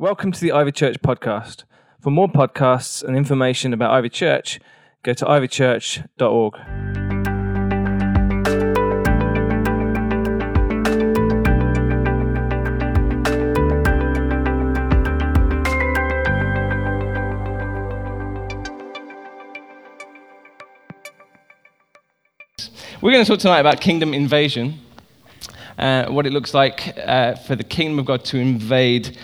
Welcome to the Ivy Church podcast. For more podcasts and information about Ivy Church, go to ivychurch.org. We're going to talk tonight about kingdom invasion, uh, what it looks like uh, for the kingdom of God to invade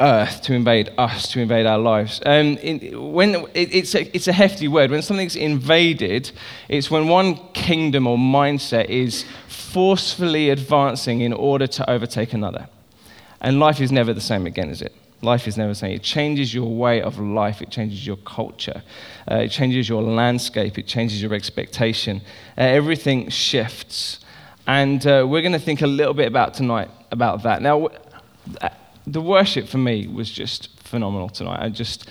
earth, to invade us, to invade our lives. Um, in, when it, it's, a, it's a hefty word. When something's invaded, it's when one kingdom or mindset is forcefully advancing in order to overtake another. And life is never the same again, is it? Life is never the same. It changes your way of life. It changes your culture. Uh, it changes your landscape. It changes your expectation. Uh, everything shifts. And uh, we're going to think a little bit about tonight about that. Now, the worship for me was just phenomenal tonight. I just,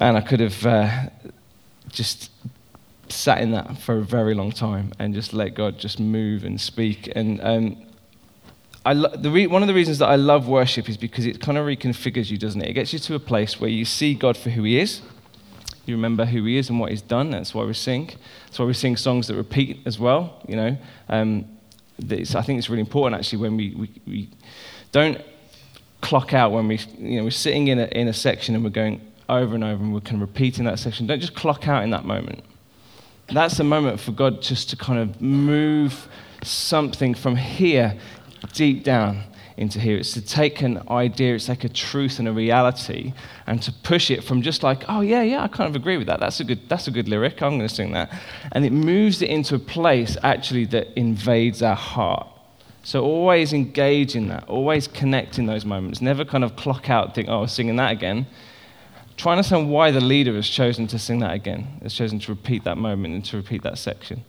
man, I could have uh, just sat in that for a very long time and just let God just move and speak. And um, I lo- the re- one of the reasons that I love worship is because it kind of reconfigures you, doesn't it? It gets you to a place where you see God for who He is. You remember who He is and what He's done. That's why we sing. That's why we sing songs that repeat as well. You know, um, I think it's really important actually when we, we, we don't clock out when we, you know, we're sitting in a, in a section and we're going over and over and we're kind of repeating that section. Don't just clock out in that moment. That's the moment for God just to kind of move something from here deep down into here. It's to take an idea, it's like a truth and a reality, and to push it from just like, oh yeah, yeah, I kind of agree with that. That's a good, that's a good lyric. I'm going to sing that, and it moves it into a place actually that invades our heart. So always engage in that, always connect in those moments. Never kind of clock out, think, oh, singing that again. Try and understand why the leader has chosen to sing that again, has chosen to repeat that moment and to repeat that section.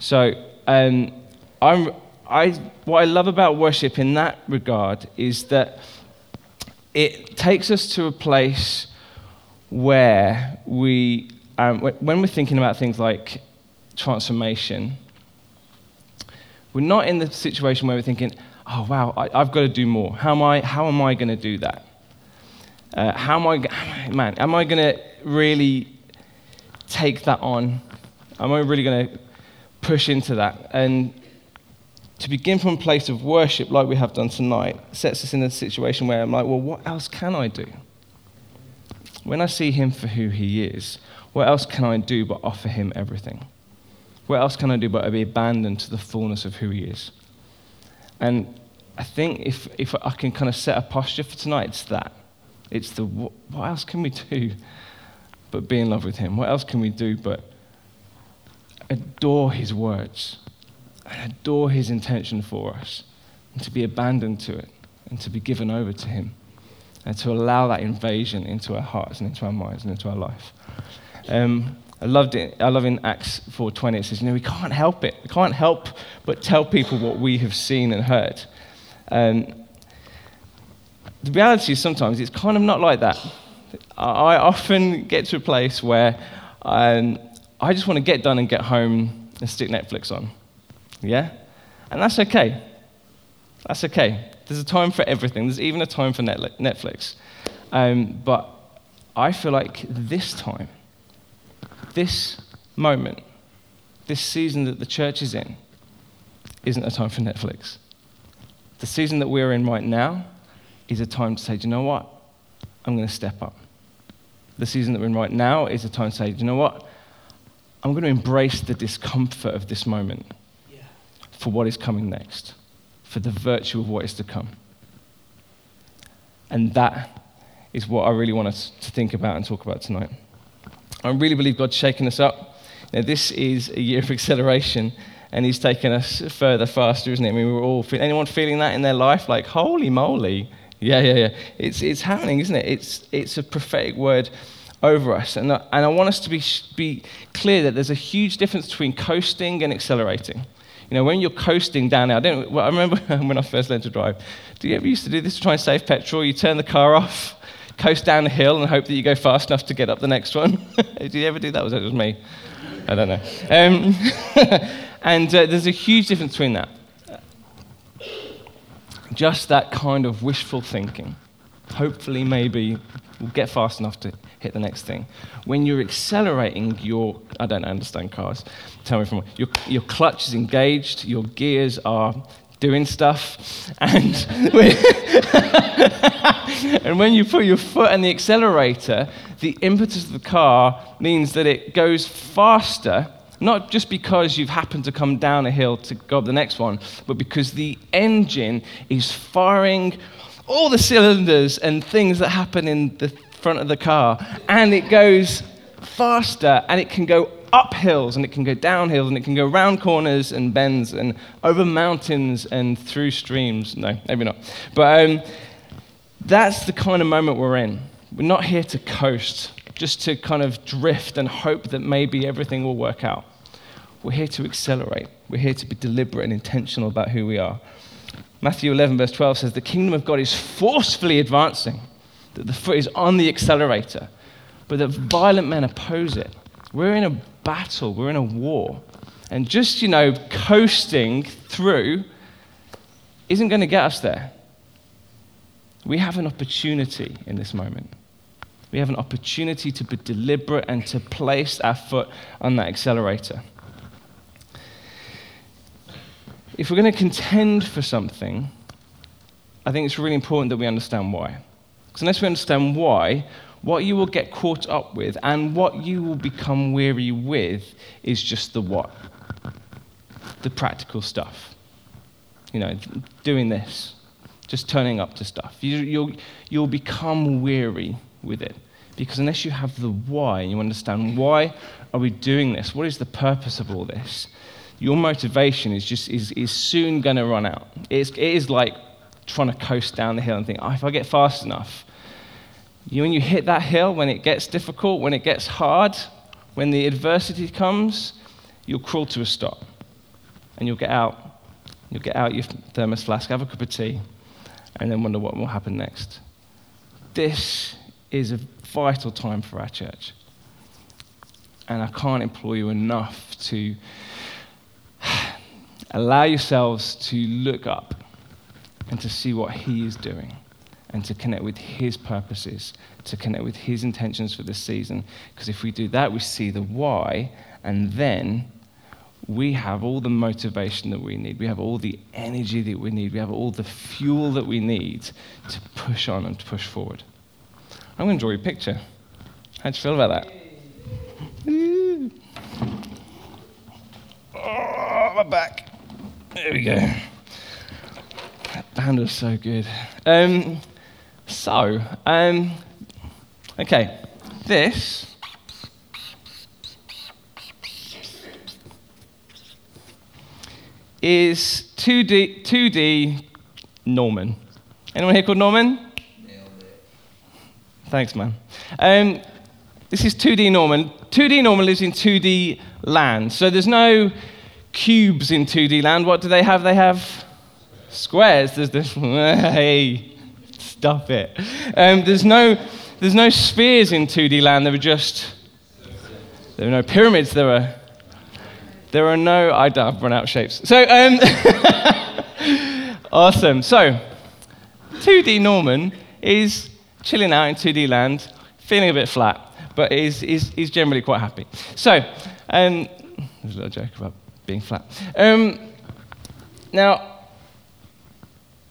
So um, I'm, I, what I love about worship in that regard is that it takes us to a place where we, um, when we're thinking about things like transformation, we're not in the situation where we're thinking, oh, wow, I, have got to do more. How am I, how am I going to do that? Uh, how am I, man, am I going to really take that on? Am I really going to push into that? And to begin from a place of worship, like we have done tonight, sets us in a situation where I'm like, well, what else can I do? When I see him for who he is, what else can I do but offer him everything? What else can I do but be abandoned to the fullness of who He is? And I think if, if I can kind of set a posture for tonight, it's that. It's the what, what else can we do but be in love with Him? What else can we do but adore His words and adore His intention for us and to be abandoned to it and to be given over to Him and to allow that invasion into our hearts and into our minds and into our life? Um, I loved it. I love in Acts 4:20 it says, you know, we can't help it. We can't help but tell people what we have seen and heard. Um, the reality is sometimes it's kind of not like that. I often get to a place where um, I just want to get done and get home and stick Netflix on. Yeah? And that's okay. That's okay. There's a time for everything. There's even a time for Netflix. Um, but I feel like this time, this moment, this season that the church is in, isn't a time for Netflix. The season that we're in right now is a time to say, do you know what? I'm going to step up. The season that we're in right now is a time to say, do you know what? I'm going to embrace the discomfort of this moment yeah. for what is coming next, for the virtue of what is to come. And that is what I really want us to think about and talk about tonight. I really believe God's shaking us up. Now, this is a year of acceleration, and He's taken us further, faster, isn't it? I mean, we're all feel, anyone feeling that in their life, like holy moly, yeah, yeah, yeah. It's it's happening, isn't it? It's it's a prophetic word over us, and and I want us to be be clear that there's a huge difference between coasting and accelerating. You know, when you're coasting down there, I, don't, well, I remember when I first learned to drive. Do you ever used to do this to try and save petrol? You turn the car off coast down a hill and hope that you go fast enough to get up the next one. Did you ever do that? Was it just me? I don't know. Um, and uh, there's a huge difference between that. Just that kind of wishful thinking. Hopefully, maybe we'll get fast enough to hit the next thing. When you're accelerating, your I don't understand cars. Tell me from your your clutch is engaged, your gears are doing stuff, and when, and when you put your foot on the accelerator, the impetus of the car means that it goes faster. Not just because you've happened to come down a hill to go up the next one, but because the engine is firing all the cylinders and things that happen in the front of the car, and it goes faster and it can go up hills and it can go down hills and it can go round corners and bends and over mountains and through streams. No, maybe not. But um, that's the kind of moment we're in. We're not here to coast, just to kind of drift and hope that maybe everything will work out. We're here to accelerate. We're here to be deliberate and intentional about who we are. Matthew 11, verse 12 says, The kingdom of God is forcefully advancing that the foot is on the accelerator, but that violent men oppose it. We're in a battle, we're in a war. And just, you know, coasting through isn't going to get us there. We have an opportunity in this moment. We have an opportunity to be deliberate and to place our foot on that accelerator. If we're going to contend for something, I think it's really important that we understand why. Because unless we understand why, what you will get caught up with and what you will become weary with is just the what. The practical stuff. You know, doing this, just turning up to stuff. You, you'll, you'll become weary with it. Because unless you have the why, you understand why are we doing this? What is the purpose of all this? Your motivation is just is, is soon going to run out. It's, it is like trying to coast down the hill and think, oh, if I get fast enough, you, when you hit that hill, when it gets difficult, when it gets hard, when the adversity comes, you'll crawl to a stop. And you'll get out. You'll get out your thermos flask, have a cup of tea, and then wonder what will happen next. This is a vital time for our church. And I can't implore you enough to allow yourselves to look up and to see what He is doing and to connect with His purposes, to connect with His intentions for this season. Because if we do that, we see the why, and then we have all the motivation that we need. We have all the energy that we need. We have all the fuel that we need to push on and to push forward. I'm going to draw you a picture. How do you feel about that? Oh, my back. There we go. That band was so good. Um, so, um, okay, this is 2D, 2D Norman. Anyone here called Norman? Thanks, man. Um, this is 2D Norman. 2D Norman lives in 2D land. So there's no cubes in 2D land. What do they have? They have squares. There's this. Hey, stop it. Um, there's, no, there's no spheres in 2D land. There are just. There are no pyramids. There are. There are no. I don't, I've run out of shapes. So, um, awesome. So, 2D Norman is chilling out in 2D land, feeling a bit flat, but he's, he's, he's generally quite happy. So, um, there's a little joke about being flat. Um, now,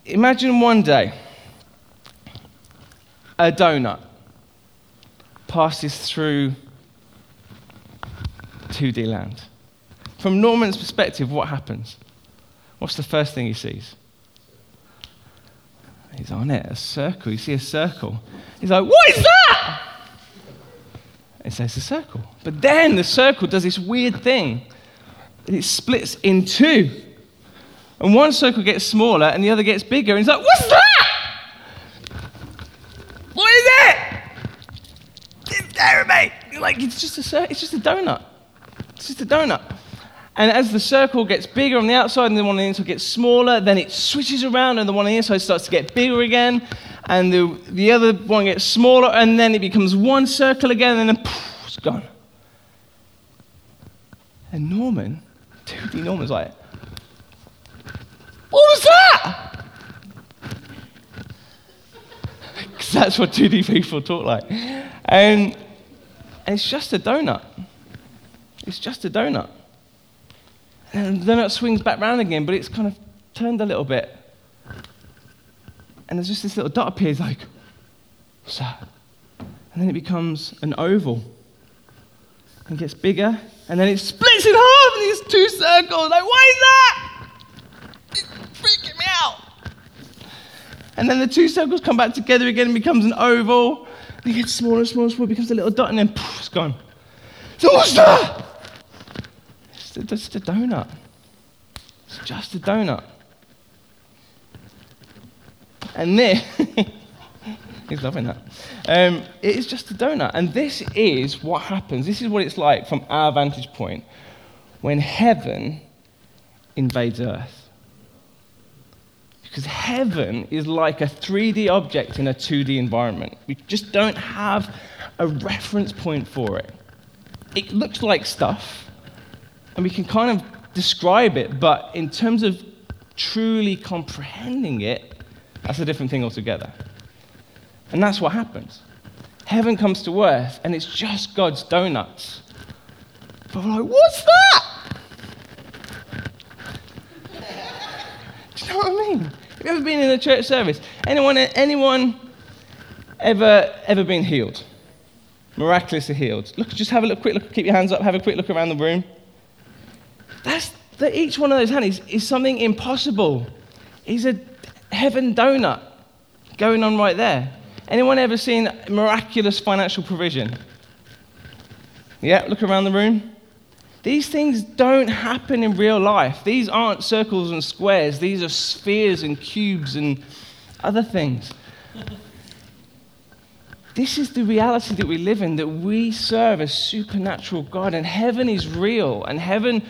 imagine one day a donut passes through 2D land. From Norman's perspective, what happens? What's the first thing he sees? He's on it, a circle. You see a circle. He's like, What is that? It says a circle. But then the circle does this weird thing. It splits in two. And one circle gets smaller and the other gets bigger. And he's like, What's that? What is it? It's there, mate. Like, it's just a it's just a donut. It's just a donut. And as the circle gets bigger on the outside and the one on the inside gets smaller, then it switches around and the one on the inside starts to get bigger again. And the, the other one gets smaller and then it becomes one circle again and then poof, it's gone. And Norman, 2D Norman's like, What was that? that's what 2D people talk like. And, and it's just a donut. It's just a donut. And the donut swings back round again, but it's kind of turned a little bit. And there's just this little dot appears like, what's that? And then it becomes an oval. And gets bigger, and then it splits in half, and these two circles. Like, what is that? It's freaking me out. And then the two circles come back together again and becomes an oval. And it gets smaller and smaller and smaller, becomes a little dot, and then poof, it's gone. What's that? It's just a donut. It's just a donut. And this, he's loving that. Um, it is just a donut. And this is what happens. This is what it's like from our vantage point when heaven invades earth. Because heaven is like a 3D object in a 2D environment. We just don't have a reference point for it. It looks like stuff, and we can kind of describe it, but in terms of truly comprehending it, that's a different thing altogether. And that's what happens. Heaven comes to earth, and it's just God's donuts. But we're like, what's that? Do you know what I mean? Have you ever been in a church service? Anyone, anyone ever, ever been healed? Miraculously healed? Look, just have a look, quick look, keep your hands up, have a quick look around the room. That's that each one of those hands is, is something impossible. Is a heaven donut going on right there. Anyone ever seen miraculous financial provision? Yeah, look around the room. These things don't happen in real life. These aren't circles and squares. These are spheres and cubes and other things. This is the reality that we live in that we serve a supernatural God, and heaven is real, and heaven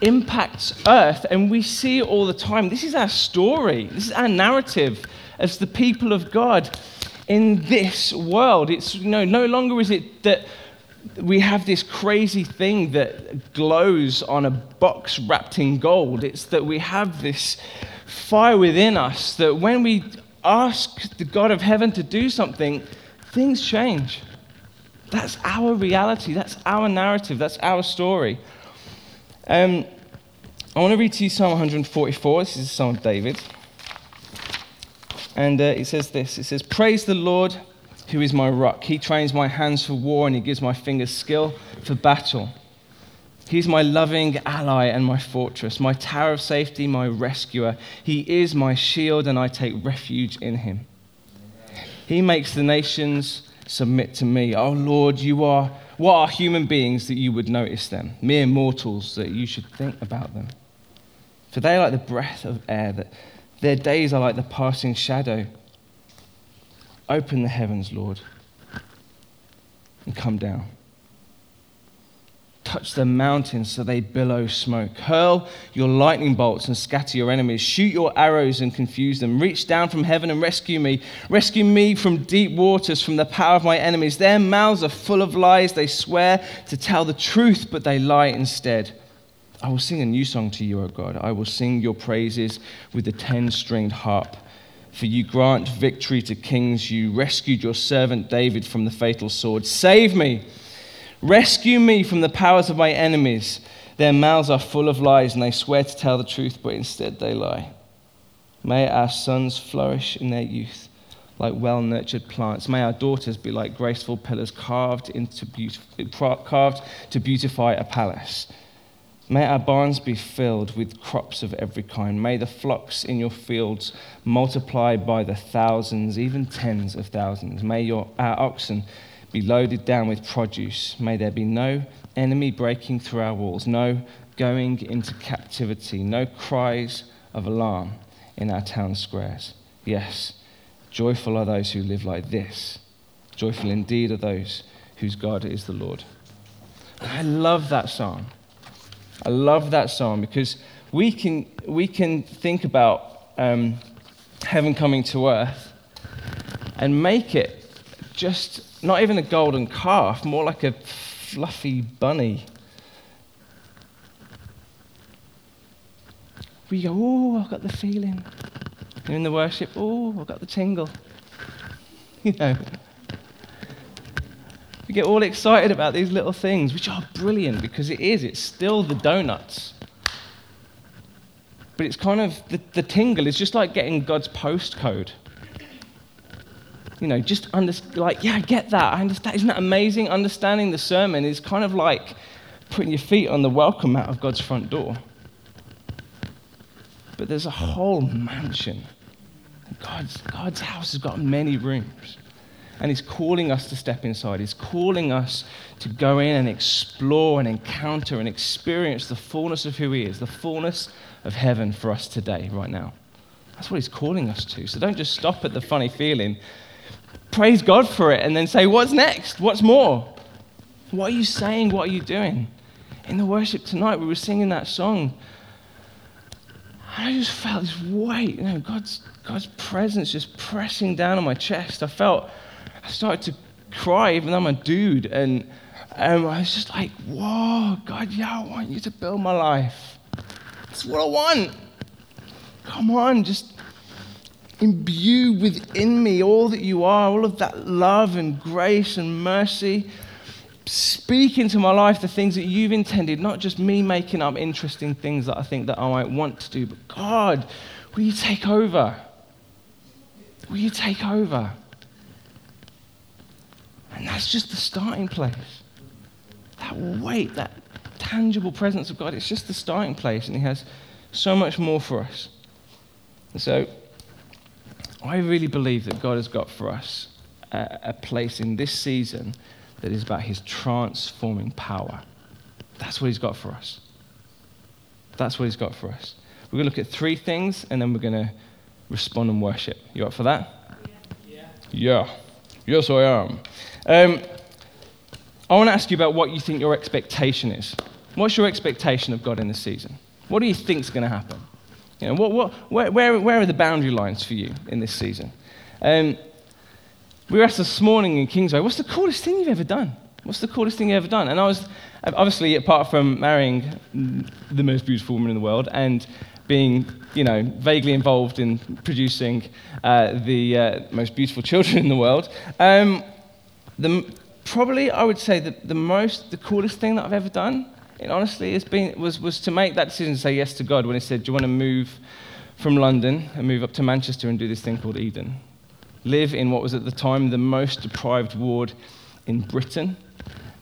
impacts earth, and we see it all the time. This is our story, this is our narrative as the people of God in this world. It's you know, no longer is it that we have this crazy thing that glows on a box wrapped in gold. It's that we have this fire within us that when we ask the God of heaven to do something, things change. That's our reality. That's our narrative. That's our story. Um, I want to read to you Psalm 144. This is Psalm of David. And uh, it says this It says, Praise the Lord, who is my rock. He trains my hands for war and he gives my fingers skill for battle. He's my loving ally and my fortress, my tower of safety, my rescuer. He is my shield, and I take refuge in him. He makes the nations submit to me. Oh Lord, you are what are human beings that you would notice them? Mere mortals that you should think about them. For they are like the breath of air, that their days are like the passing shadow. Open the heavens, Lord, and come down. Touch the mountains so they billow smoke. Hurl your lightning bolts and scatter your enemies. Shoot your arrows and confuse them. Reach down from heaven and rescue me. Rescue me from deep waters, from the power of my enemies. Their mouths are full of lies. They swear to tell the truth, but they lie instead. I will sing a new song to you, O God. I will sing your praises with the ten stringed harp. For you grant victory to kings. You rescued your servant David from the fatal sword. Save me. Rescue me from the powers of my enemies. Their mouths are full of lies, and they swear to tell the truth, but instead they lie. May our sons flourish in their youth like well nurtured plants. May our daughters be like graceful pillars carved, into beautif- carved to beautify a palace. May our barns be filled with crops of every kind. May the flocks in your fields multiply by the thousands, even tens of thousands. May your, our oxen be loaded down with produce. May there be no enemy breaking through our walls, no going into captivity, no cries of alarm in our town squares. Yes, joyful are those who live like this. Joyful indeed are those whose God is the Lord. I love that song. I love that song because we can, we can think about um, heaven coming to earth and make it just not even a golden calf, more like a fluffy bunny. We go, oh, I've got the feeling. in the worship, oh, I've got the tingle. you know. We get all excited about these little things, which are brilliant because it is. It's still the donuts. But it's kind of the, the tingle is just like getting God's postcode. You know, just under, like, yeah, I get that. I understand. Isn't that amazing? Understanding the sermon is kind of like putting your feet on the welcome mat of God's front door. But there's a whole mansion. God's, God's house has got many rooms. And He's calling us to step inside. He's calling us to go in and explore and encounter and experience the fullness of who He is, the fullness of heaven for us today, right now. That's what He's calling us to. So don't just stop at the funny feeling. Praise God for it and then say, What's next? What's more? What are you saying? What are you doing? In the worship tonight, we were singing that song. And I just felt this weight, you know, God's, God's presence just pressing down on my chest. I felt, I started to cry, even though I'm a dude. And um, I was just like, whoa, God, yeah, I want you to build my life. That's what I want. Come on, just imbue within me all that you are, all of that love and grace and mercy. Speak into my life the things that you've intended, not just me making up interesting things that I think that I might want to do, but God, will you take over? Will you take over? And that's just the starting place. That weight, that tangible presence of God, it's just the starting place, and He has so much more for us. And so, I really believe that God has got for us a, a place in this season that is about His transforming power. That's what He's got for us. That's what He's got for us. We're going to look at three things, and then we're going to respond and worship. You up for that? Yeah. Yeah. Yes, I am. Um, I want to ask you about what you think your expectation is. What's your expectation of God in this season? What do you think is going to happen? You know, what, what, where, where, are the boundary lines for you in this season? Um, we were asked this morning in Kingsway, what's the coolest thing you've ever done? What's the coolest thing you've ever done? And I was, obviously, apart from marrying the most beautiful woman in the world and being, you know, vaguely involved in producing uh, the uh, most beautiful children in the world, um, the, probably I would say that the most, the coolest thing that I've ever done, it honestly has been, was, was to make that decision to say yes to God when He said, Do you want to move from London and move up to Manchester and do this thing called Eden? Live in what was at the time the most deprived ward in Britain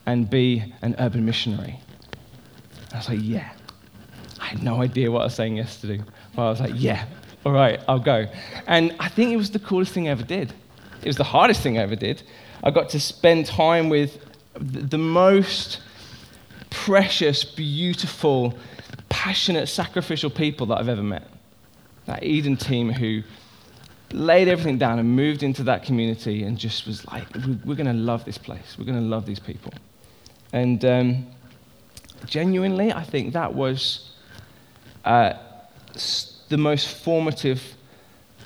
and be an urban missionary. I was like, Yeah. I had no idea what I was saying yesterday. But I was like, Yeah, all right, I'll go. And I think it was the coolest thing I ever did. It was the hardest thing I ever did I got to spend time with the most precious, beautiful, passionate, sacrificial people that I've ever met. That Eden team who laid everything down and moved into that community and just was like, we're going to love this place. We're going to love these people. And um, genuinely, I think that was uh, the most formative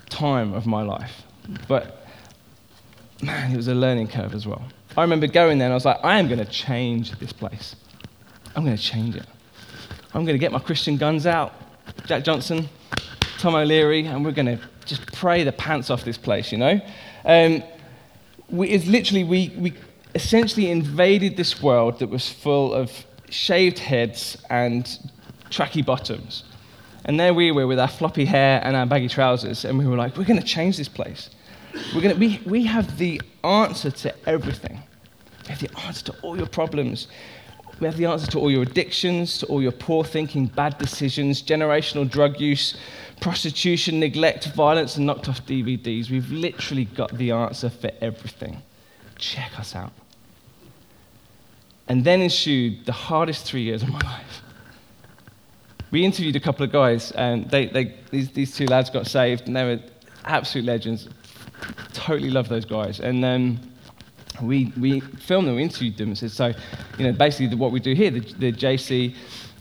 time of my life. But man, it was a learning curve as well. I remember going there and I was like, I am going to change this place. I'm going to change it. I'm going to get my Christian guns out, Jack Johnson, Tom O'Leary, and we're going to just pray the pants off this place, you know? Um, we, it's literally, we, we essentially invaded this world that was full of shaved heads and tracky bottoms. And there we were with our floppy hair and our baggy trousers, and we were like, we're going to change this place. We're gonna, we, we have the answer to everything. We have the answer to all your problems. We have the answer to all your addictions, to all your poor thinking, bad decisions, generational drug use, prostitution, neglect, violence, and knocked off DVDs. We've literally got the answer for everything. Check us out. And then ensued the hardest three years of my life. We interviewed a couple of guys, and they, they, these, these two lads got saved, and they were absolute legends totally love those guys. And um, we, we filmed them, we interviewed them, and said, so, you know, basically the, what we do here, the, the JC,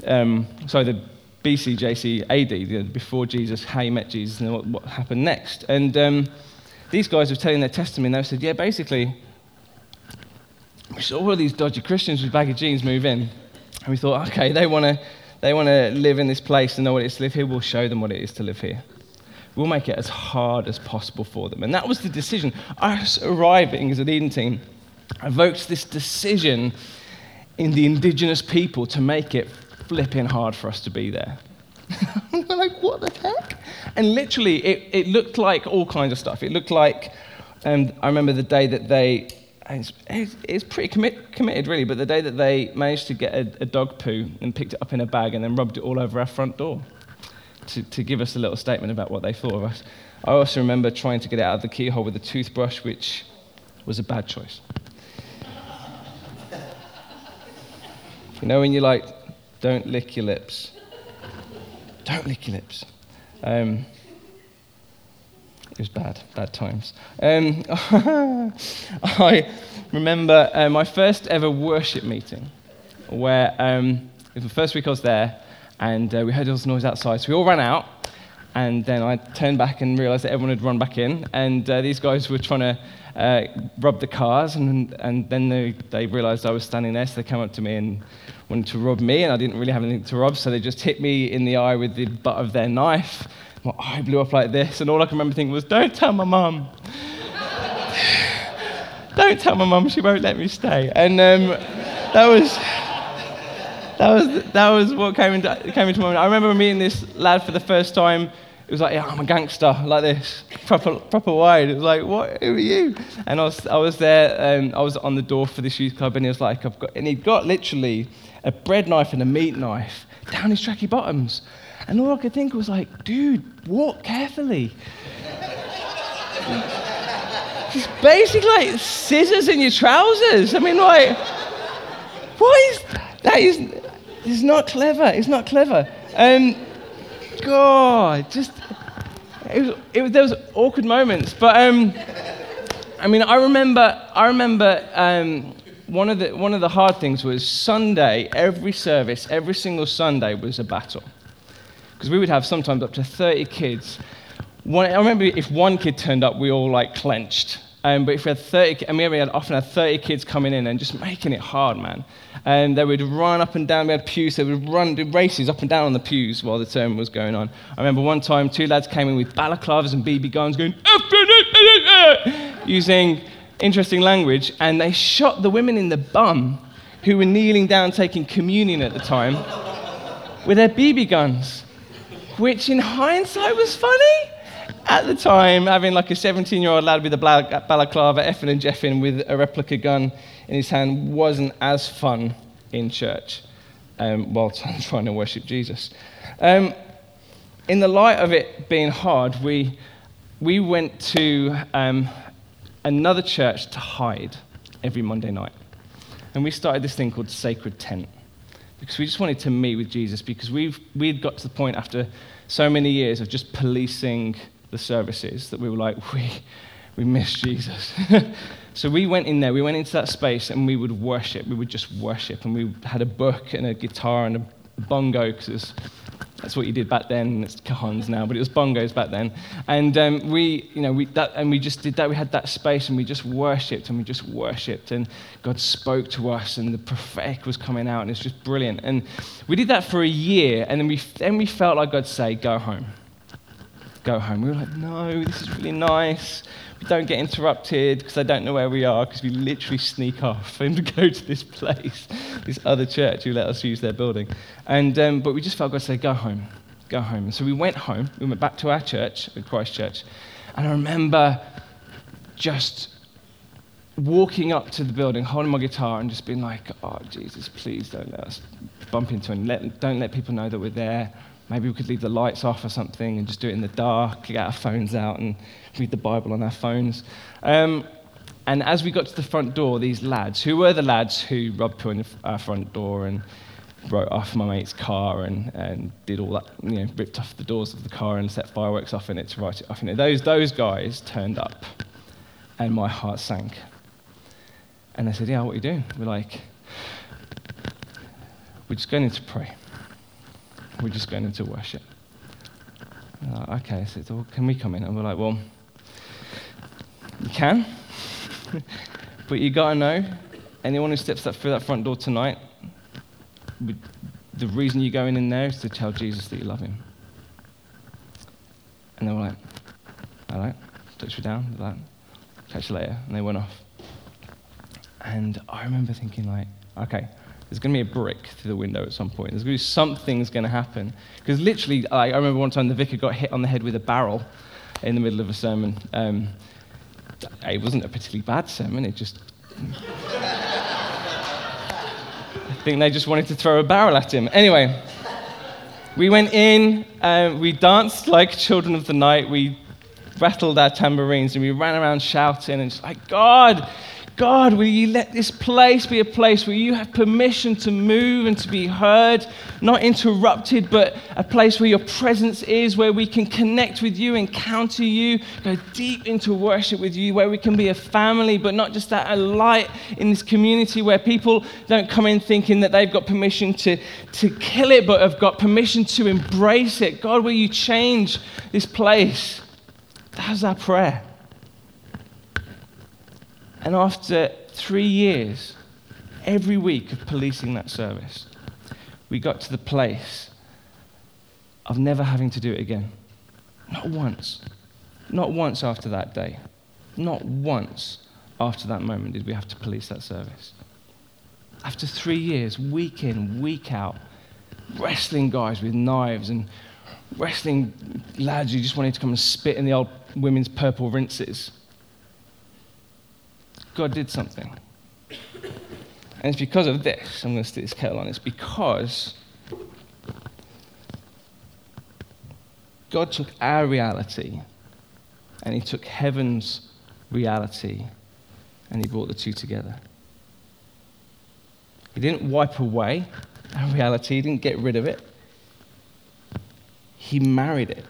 um, sorry, the BC, JC, AD, the, before Jesus, how you met Jesus, and what, what happened next. And um, these guys were telling their testimony, and they said, yeah, basically, we saw all these dodgy Christians with baggy jeans move in, and we thought, okay, they want to they want to live in this place and know what it is to live here. We'll show them what it is to live here. We'll make it as hard as possible for them. And that was the decision. Us arriving as a leading team evokes this decision in the indigenous people to make it flipping hard for us to be there. We're like, what the heck? And literally, it, it looked like all kinds of stuff. It looked like, um, I remember the day that they, it's, it's pretty commit, committed really, but the day that they managed to get a, a, dog poo and picked it up in a bag and then rubbed it all over our front door to, to give us a little statement about what they thought of us. I also remember trying to get it out of the keyhole with a toothbrush, which was a bad choice. you know, when you're like, don't lick your lips. Don't lick your lips. Um, was bad, bad times. Um, I remember uh, my first ever worship meeting, where um, it was the first week I was there, and uh, we heard all this noise outside. So we all ran out, and then I turned back and realized that everyone had run back in, and uh, these guys were trying to uh, rob the cars, and, and then they, they realized I was standing there, so they came up to me and wanted to rob me, and I didn't really have anything to rob, so they just hit me in the eye with the butt of their knife. My eye blew up like this, and all I can remember thinking was, Don't tell my mum. Don't tell my mum, she won't let me stay. And um, that was. That was, that was what came into, came into my mind. I remember meeting this lad for the first time it was like, yeah, I'm a gangster, like this, proper, proper wide. It was like, what, who are you? And I was, I was there, um, I was on the door for this youth club, and he was like, I've got, and he'd got literally a bread knife and a meat knife down his tracky bottoms. And all I could think was like, dude, walk carefully. It's basically like scissors in your trousers. I mean, like, what is that? Is, is not clever. It's not clever. Um, God, just it was, it was, there was awkward moments, but um, I mean, I remember, I remember um, one of the one of the hard things was Sunday. Every service, every single Sunday was a battle, because we would have sometimes up to 30 kids. One, I remember if one kid turned up, we all like clenched. Um, but if we had 30, I mean, we had often had 30 kids coming in and just making it hard, man. And they would run up and down. We had pews. They would run do races up and down on the pews while the sermon was going on. I remember one time two lads came in with balaclavas and BB guns, going using interesting language, and they shot the women in the bum who were kneeling down taking communion at the time with their BB guns, which in hindsight was funny at the time, having like a 17 year old lad with a balaclava, effing and jeffing with a replica gun in his hand wasn't as fun in church um, while trying to worship Jesus. Um, in the light of it being hard, we, we went to um, another church to hide every Monday night. And we started this thing called Sacred Tent because we just wanted to meet with Jesus because we've, we'd got to the point after so many years of just policing the services that we were like, we, we miss Jesus. so we went in there, we went into that space and we would worship. We would just worship. And we had a book and a guitar and a bongo because that's what you did back then. It's cajons now, but it was bongos back then. And um, we, you know, we, that, and we just did that. We had that space and we just worshipped and we just worshipped. And God spoke to us and the prophetic was coming out and it's just brilliant. And we did that for a year and then we, then we felt like God say, go home go home. We were like, no, this is really nice. We don't get interrupted because they don't know where we are because we literally sneak off and go to this place, this other church who let us use their building. And, um, but we just felt God say, go home, go home. And so we went home. We went back to our church, Christ Church. And I remember just walking up to the building, holding my guitar, and just being like, oh, Jesus, please don't let us bump into and let, don't let people know that we're there. Maybe we could leave the lights off or something and just do it in the dark, get our phones out and read the Bible on our phones. Um, and as we got to the front door, these lads, who were the lads who robbed put our front door and wrote off my mate's car and, and did all that, you know, ripped off the doors of the car and set fireworks off in it to write it off in it. Those, those guys turned up and my heart sank. And they said, Yeah, what are you doing? We're like, We're just going in to pray. We're just going into worship. Like, okay, so well, can we come in? And we're like, well, you can, but you got to know anyone who steps up through that front door tonight, the reason you're going in there is to tell Jesus that you love him. And they were like, all right, touch me down, like, catch you later. And they went off. And I remember thinking, like, okay, there's going to be a brick through the window at some point. There's going to be something's going to happen. Because literally, I remember one time the vicar got hit on the head with a barrel in the middle of a sermon. Um, it wasn't a particularly bad sermon, it just. I think they just wanted to throw a barrel at him. Anyway, we went in, um, we danced like children of the night, we rattled our tambourines, and we ran around shouting and just like, God, God, will you let this place be a place where you have permission to move and to be heard, not interrupted, but a place where your presence is, where we can connect with you, encounter you, go deep into worship with you, where we can be a family, but not just that, a light in this community where people don't come in thinking that they've got permission to, to kill it, but have got permission to embrace it. God, will you change this place? That's our prayer. And after three years, every week of policing that service, we got to the place of never having to do it again. Not once. Not once after that day. Not once after that moment did we have to police that service. After three years, week in, week out, wrestling guys with knives and wrestling lads who just wanted to come and spit in the old women's purple rinses God did something. And it's because of this, I'm going to stick this kettle on, it's because God took our reality and He took heaven's reality and He brought the two together. He didn't wipe away our reality, He didn't get rid of it. He married it.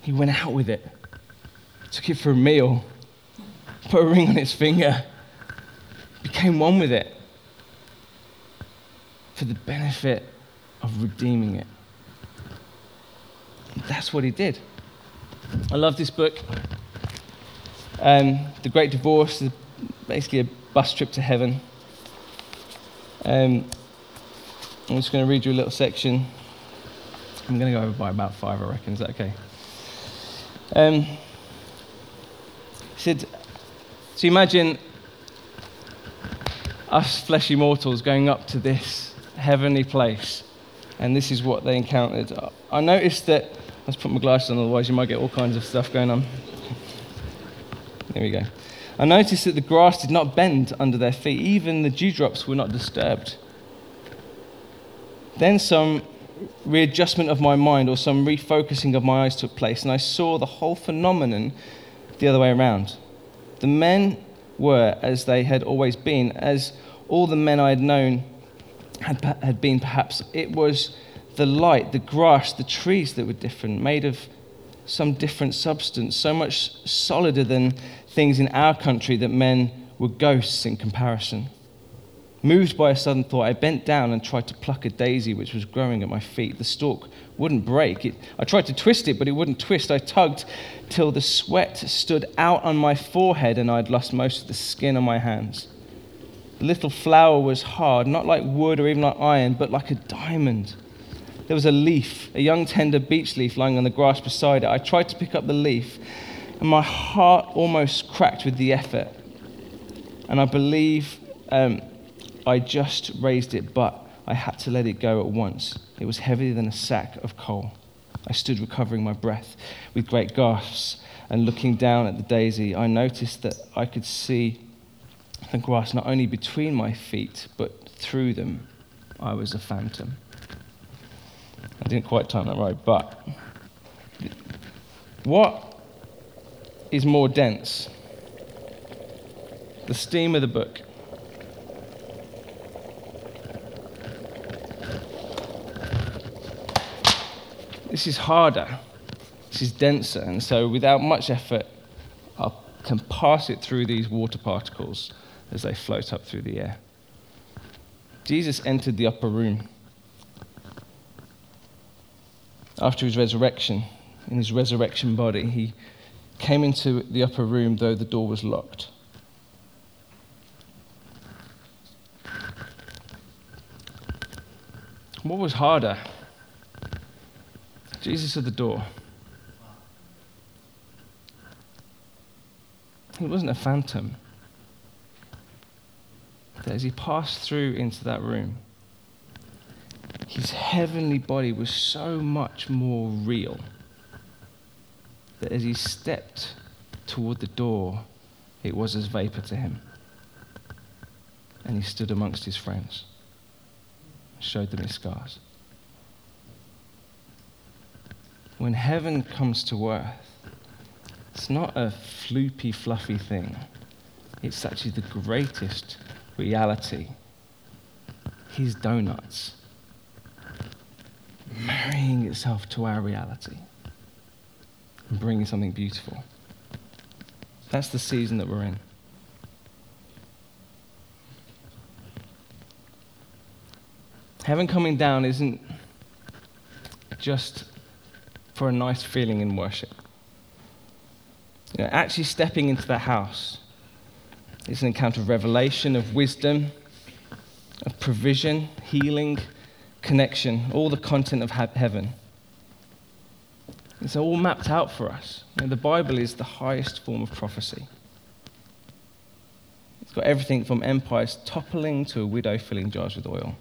He went out with it, took it for a meal, put a ring on its finger, became one with it for the benefit of redeeming it. That's what he did. I love this book. Um, the Great Divorce is basically a bus trip to heaven. Um, I'm just going to read you a little section. I'm going to go over by about five, I reckon. Is that okay? Um, he said, so imagine us fleshy mortals going up to this heavenly place, and this is what they encountered. I noticed that, let's put my glasses on, otherwise, you might get all kinds of stuff going on. There we go. I noticed that the grass did not bend under their feet, even the dewdrops were not disturbed. Then some readjustment of my mind or some refocusing of my eyes took place, and I saw the whole phenomenon the other way around. The men were as they had always been, as all the men I had known had, had been, perhaps. It was the light, the grass, the trees that were different, made of some different substance, so much solider than things in our country that men were ghosts in comparison. Moved by a sudden thought, I bent down and tried to pluck a daisy which was growing at my feet. The stalk wouldn't break. It, I tried to twist it, but it wouldn't twist. I tugged till the sweat stood out on my forehead and I'd lost most of the skin on my hands. The little flower was hard, not like wood or even like iron, but like a diamond. There was a leaf, a young tender beech leaf lying on the grass beside it. I tried to pick up the leaf, and my heart almost cracked with the effort. And I believe. Um, I just raised it, but I had to let it go at once. It was heavier than a sack of coal. I stood recovering my breath with great gasps and looking down at the daisy. I noticed that I could see the grass not only between my feet, but through them. I was a phantom. I didn't quite time that right, but what is more dense? The steam of the book This is harder, this is denser, and so without much effort, I can pass it through these water particles as they float up through the air. Jesus entered the upper room after his resurrection, in his resurrection body. He came into the upper room, though the door was locked. What was harder? Jesus at the door. He wasn't a phantom. That as he passed through into that room, his heavenly body was so much more real that as he stepped toward the door, it was as vapor to him. And he stood amongst his friends, showed them his scars. When heaven comes to earth, it's not a floopy, fluffy thing. It's actually the greatest reality. His donuts marrying itself to our reality and bringing something beautiful. That's the season that we're in. Heaven coming down isn't just for a nice feeling in worship. You know, actually stepping into the house is an encounter of revelation, of wisdom, of provision, healing, connection, all the content of heaven. It's all mapped out for us. You know, the Bible is the highest form of prophecy. It's got everything from empires toppling to a widow filling jars with oil,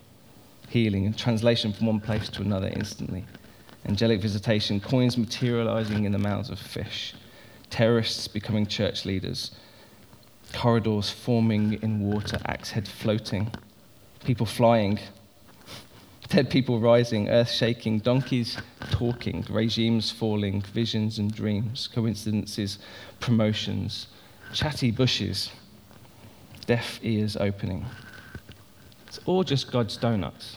healing and translation from one place to another instantly, angelic visitation, coins materializing in the mouths of fish, terrorists becoming church leaders, corridors forming in water, axe head floating, people flying dead people rising, earth shaking, donkeys talking, regimes falling, visions and dreams, coincidences, promotions, chatty bushes, deaf ears opening. It's all just God's donuts.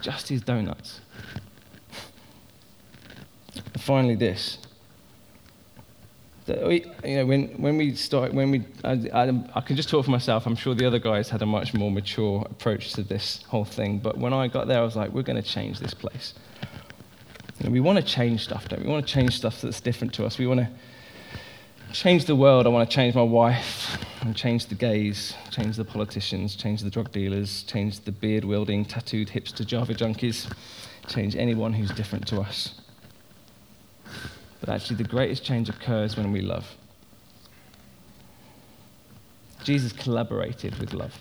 Just his donuts. and finally, this we, you know, when, when we start, when we, I, I, I, can just talk for myself. I'm sure the other guys had a much more mature approach to this whole thing. But when I got there, I was like, we're going to change this place. You know, we want to change stuff, don't we? We want to change stuff that's different to us. We want to change the world. I want to change my wife and change the gays, change the politicians, change the drug dealers, change the beard wielding, tattooed hipster Java junkies, change anyone who's different to us. But actually, the greatest change occurs when we love. Jesus collaborated with love.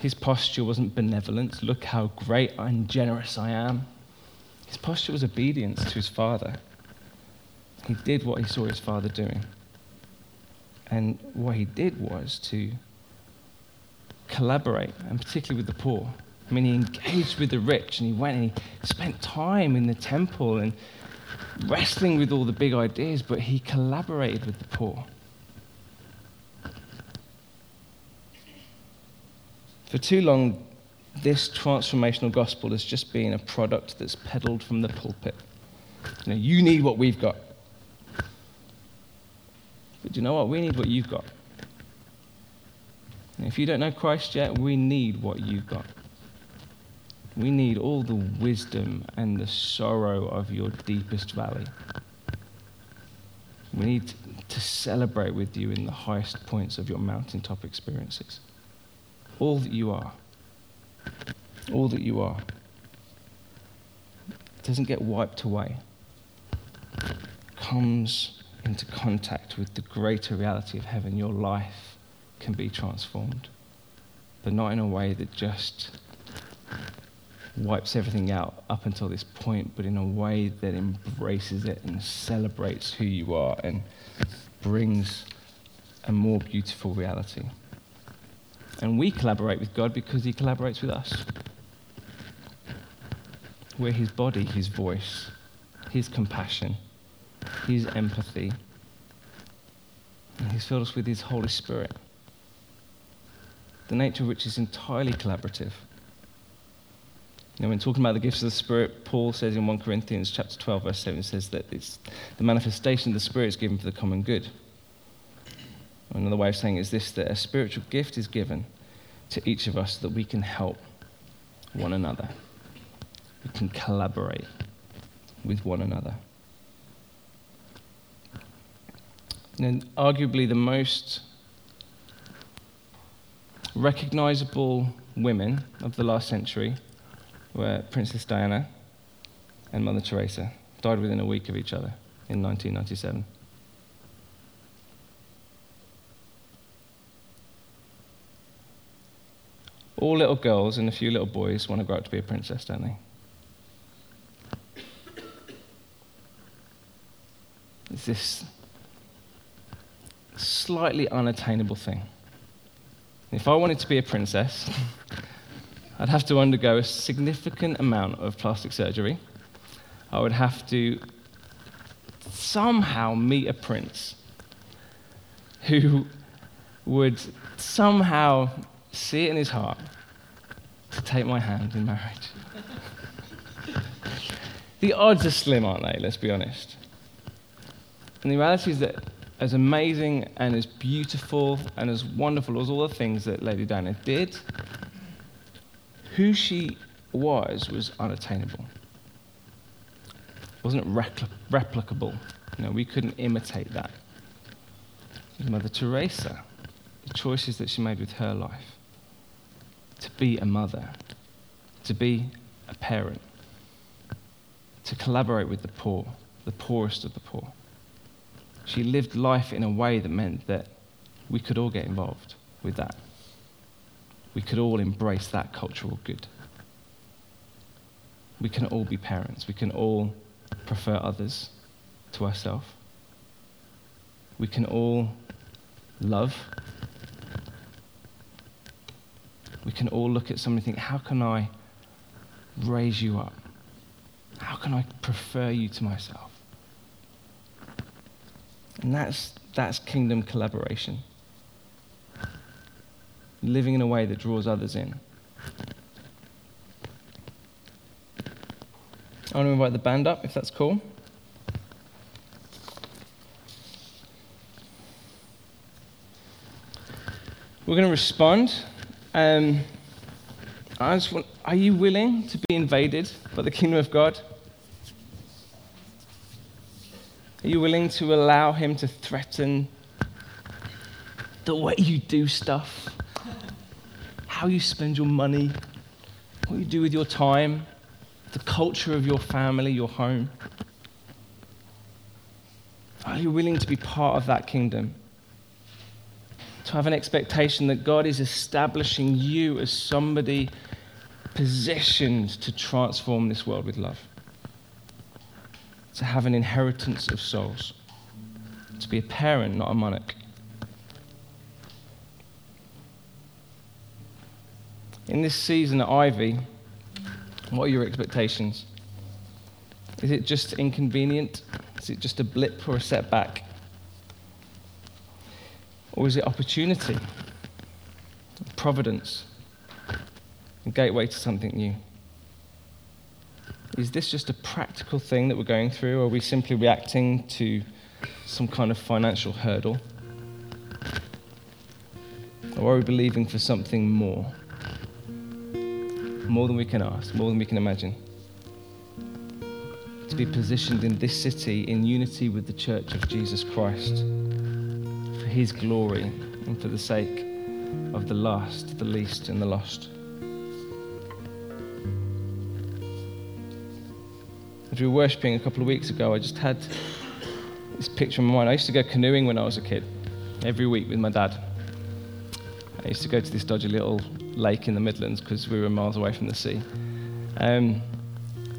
His posture wasn't benevolence, look how great and generous I am. His posture was obedience to his Father. He did what he saw his Father doing. And what he did was to collaborate, and particularly with the poor. I mean, he engaged with the rich and he went and he spent time in the temple and wrestling with all the big ideas, but he collaborated with the poor. For too long, this transformational gospel has just been a product that's peddled from the pulpit. You know, you need what we've got. But do you know what? We need what you've got. And if you don't know Christ yet, we need what you've got. We need all the wisdom and the sorrow of your deepest valley. We need to celebrate with you in the highest points of your mountaintop experiences. All that you are. All that you are. Doesn't get wiped away. Comes into contact with the greater reality of heaven. Your life can be transformed. But not in a way that just wipes everything out up until this point, but in a way that embraces it and celebrates who you are and brings a more beautiful reality. And we collaborate with God because He collaborates with us. We're His body, His voice, His compassion, His empathy. And He's filled us with His Holy Spirit, the nature of which is entirely collaborative. Know, when talking about the gifts of the Spirit, Paul says in 1 Corinthians chapter 12, verse 7, says that it's the manifestation of the Spirit is given for the common good. Another way of saying it is this that a spiritual gift is given to each of us so that we can help one another. We can collaborate with one another. and arguably the most recognizable women of the last century were Princess Diana and Mother Teresa, died within a week of each other in 1997. All little girls and a few little boys want to grow up to be a princess, don't they? It's this slightly unattainable thing. If I wanted to be a princess, I'd have to undergo a significant amount of plastic surgery. I would have to somehow meet a prince who would somehow see it in his heart to take my hand in marriage. the odds are slim, aren't they? Let's be honest. And the reality is that, as amazing and as beautiful and as wonderful as all the things that Lady Diana did, who she was was unattainable. Wasn't repl- replicable. You know, we couldn't imitate that. Mother Teresa, the choices that she made with her life to be a mother, to be a parent, to collaborate with the poor, the poorest of the poor. She lived life in a way that meant that we could all get involved with that. We could all embrace that cultural good. We can all be parents. We can all prefer others to ourselves. We can all love. We can all look at somebody and think, how can I raise you up? How can I prefer you to myself? And that's, that's kingdom collaboration. Living in a way that draws others in. I want to invite the band up, if that's cool. We're going to respond. Um, want, are you willing to be invaded by the kingdom of God? Are you willing to allow Him to threaten the way you do stuff, how you spend your money, what you do with your time, the culture of your family, your home? Are you willing to be part of that kingdom? To have an expectation that God is establishing you as somebody positioned to transform this world with love to have an inheritance of souls, to be a parent, not a monarch. In this season at Ivy, what are your expectations? Is it just inconvenient? Is it just a blip or a setback? Or is it opportunity, providence, a gateway to something new? Is this just a practical thing that we're going through, or are we simply reacting to some kind of financial hurdle? Or are we believing for something more? More than we can ask, more than we can imagine. To be positioned in this city in unity with the church of Jesus Christ for his glory and for the sake of the last, the least, and the lost. Were worshipping a couple of weeks ago, I just had this picture in my mind. I used to go canoeing when I was a kid, every week with my dad. I used to go to this dodgy little lake in the Midlands because we were miles away from the sea. Um,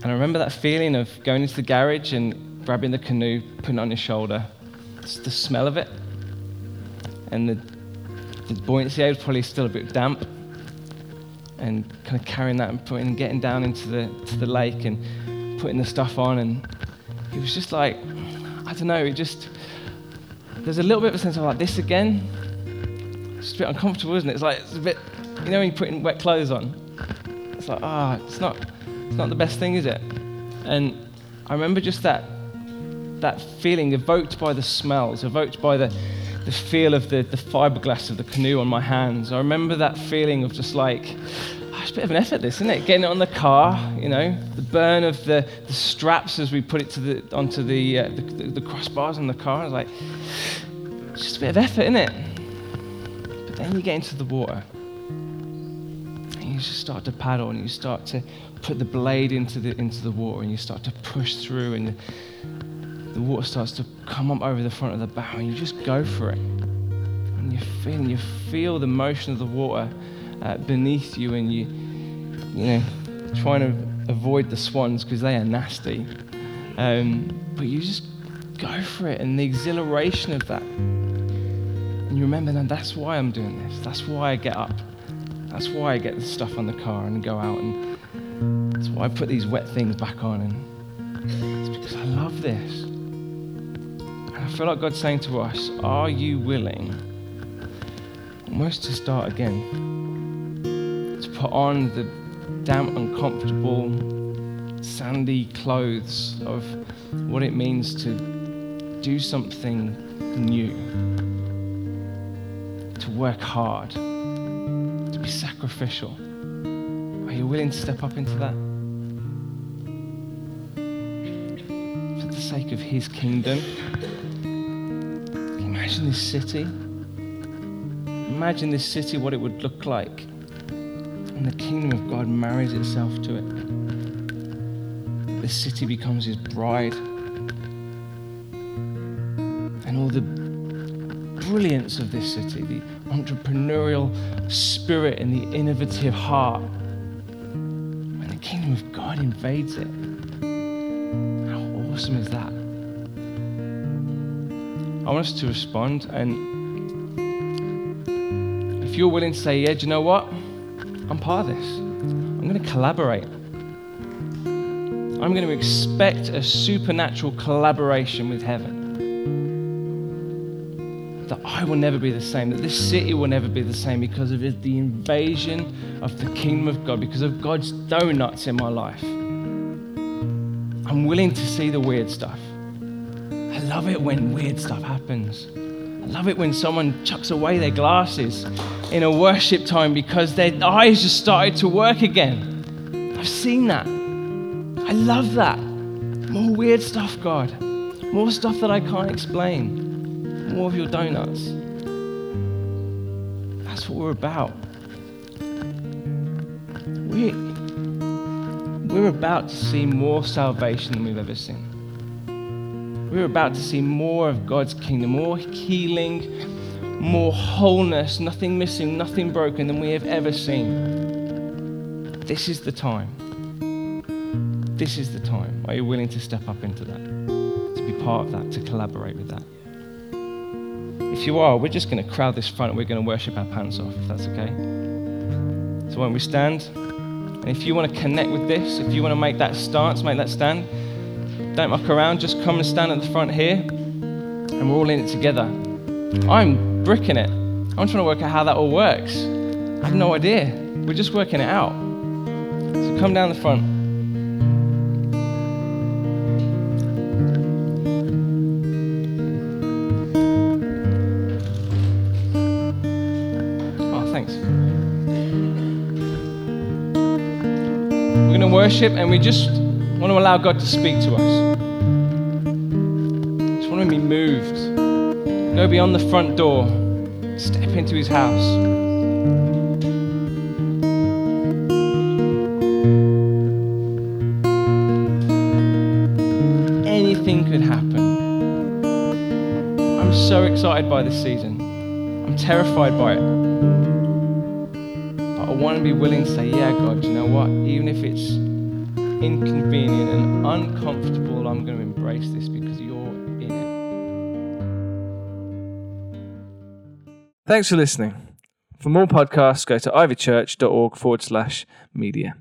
and I remember that feeling of going into the garage and grabbing the canoe, putting it on your shoulder. It's the smell of it. And the, the buoyancy was probably still a bit damp. And kind of carrying that and putting, getting down into the, to the lake and putting the stuff on, and it was just like, I don't know, it just, there's a little bit of a sense of like, this again? It's a bit uncomfortable, isn't it? It's like, it's a bit, you know, when you're putting wet clothes on, it's like, ah, oh, it's not, it's not the best thing, is it? And I remember just that, that feeling evoked by the smells, evoked by the, the feel of the, the fiberglass of the canoe on my hands. I remember that feeling of just like, a bit of an effort, this, isn't it? Getting it on the car, you know, the burn of the, the straps as we put it to the, onto the, uh, the, the, crossbars on the car. It's like, it's just a bit of effort, isn't it? But then you get into the water and you just start to paddle and you start to put the blade into the, into the water and you start to push through and the, the water starts to come up over the front of the bow and you just go for it. And you feel, and you feel the motion of the water uh, beneath you and you, you know, trying to avoid the swans because they are nasty. Um, but you just go for it and the exhilaration of that. And you remember, that that's why I'm doing this. That's why I get up. That's why I get the stuff on the car and go out. And that's why I put these wet things back on. And it's because I love this. And I feel like God's saying to us, Are you willing almost to start again? Put on the damp, uncomfortable, sandy clothes of what it means to do something new, to work hard, to be sacrificial. Are you willing to step up into that? For the sake of His kingdom. Imagine this city. Imagine this city, what it would look like. And the kingdom of God marries itself to it. The city becomes His bride and all the brilliance of this city, the entrepreneurial spirit and the innovative heart. When the kingdom of God invades it, how awesome is that? I want us to respond, and if you're willing to say, Yeah, do you know what? Part of this. I'm going to collaborate. I'm going to expect a supernatural collaboration with heaven that I will never be the same, that this city will never be the same because of the invasion of the kingdom of God, because of God's donuts in my life. I'm willing to see the weird stuff. I love it when weird stuff happens. Love it when someone chucks away their glasses in a worship time because their eyes just started to work again. I've seen that. I love that. More weird stuff, God. More stuff that I can't explain more of your donuts. That's what we're about. We, we're about to see more salvation than we've ever seen. We're about to see more of God's kingdom, more healing, more wholeness, nothing missing, nothing broken than we have ever seen. This is the time. This is the time. Are you willing to step up into that? To be part of that, to collaborate with that? If you are, we're just going to crowd this front and we're going to worship our pants off, if that's okay. So when we stand, and if you want to connect with this, if you want to make that stance, make that stand, don't muck around, just come and stand at the front here, and we're all in it together. I'm bricking it. I'm trying to work out how that all works. I have no idea. We're just working it out. So come down the front. Oh thanks. We're gonna worship and we just want to allow God to speak to us. Just want to be moved. Go beyond the front door, step into his house. Anything could happen. I'm so excited by this season. I'm terrified by it. But I want to be willing to say, yeah, God, you know what? Even if it's inconvenient and uncomfortable, I'm going to embrace this because you're in it. Thanks for listening. For more podcasts, go to ivychurch.org forward slash media.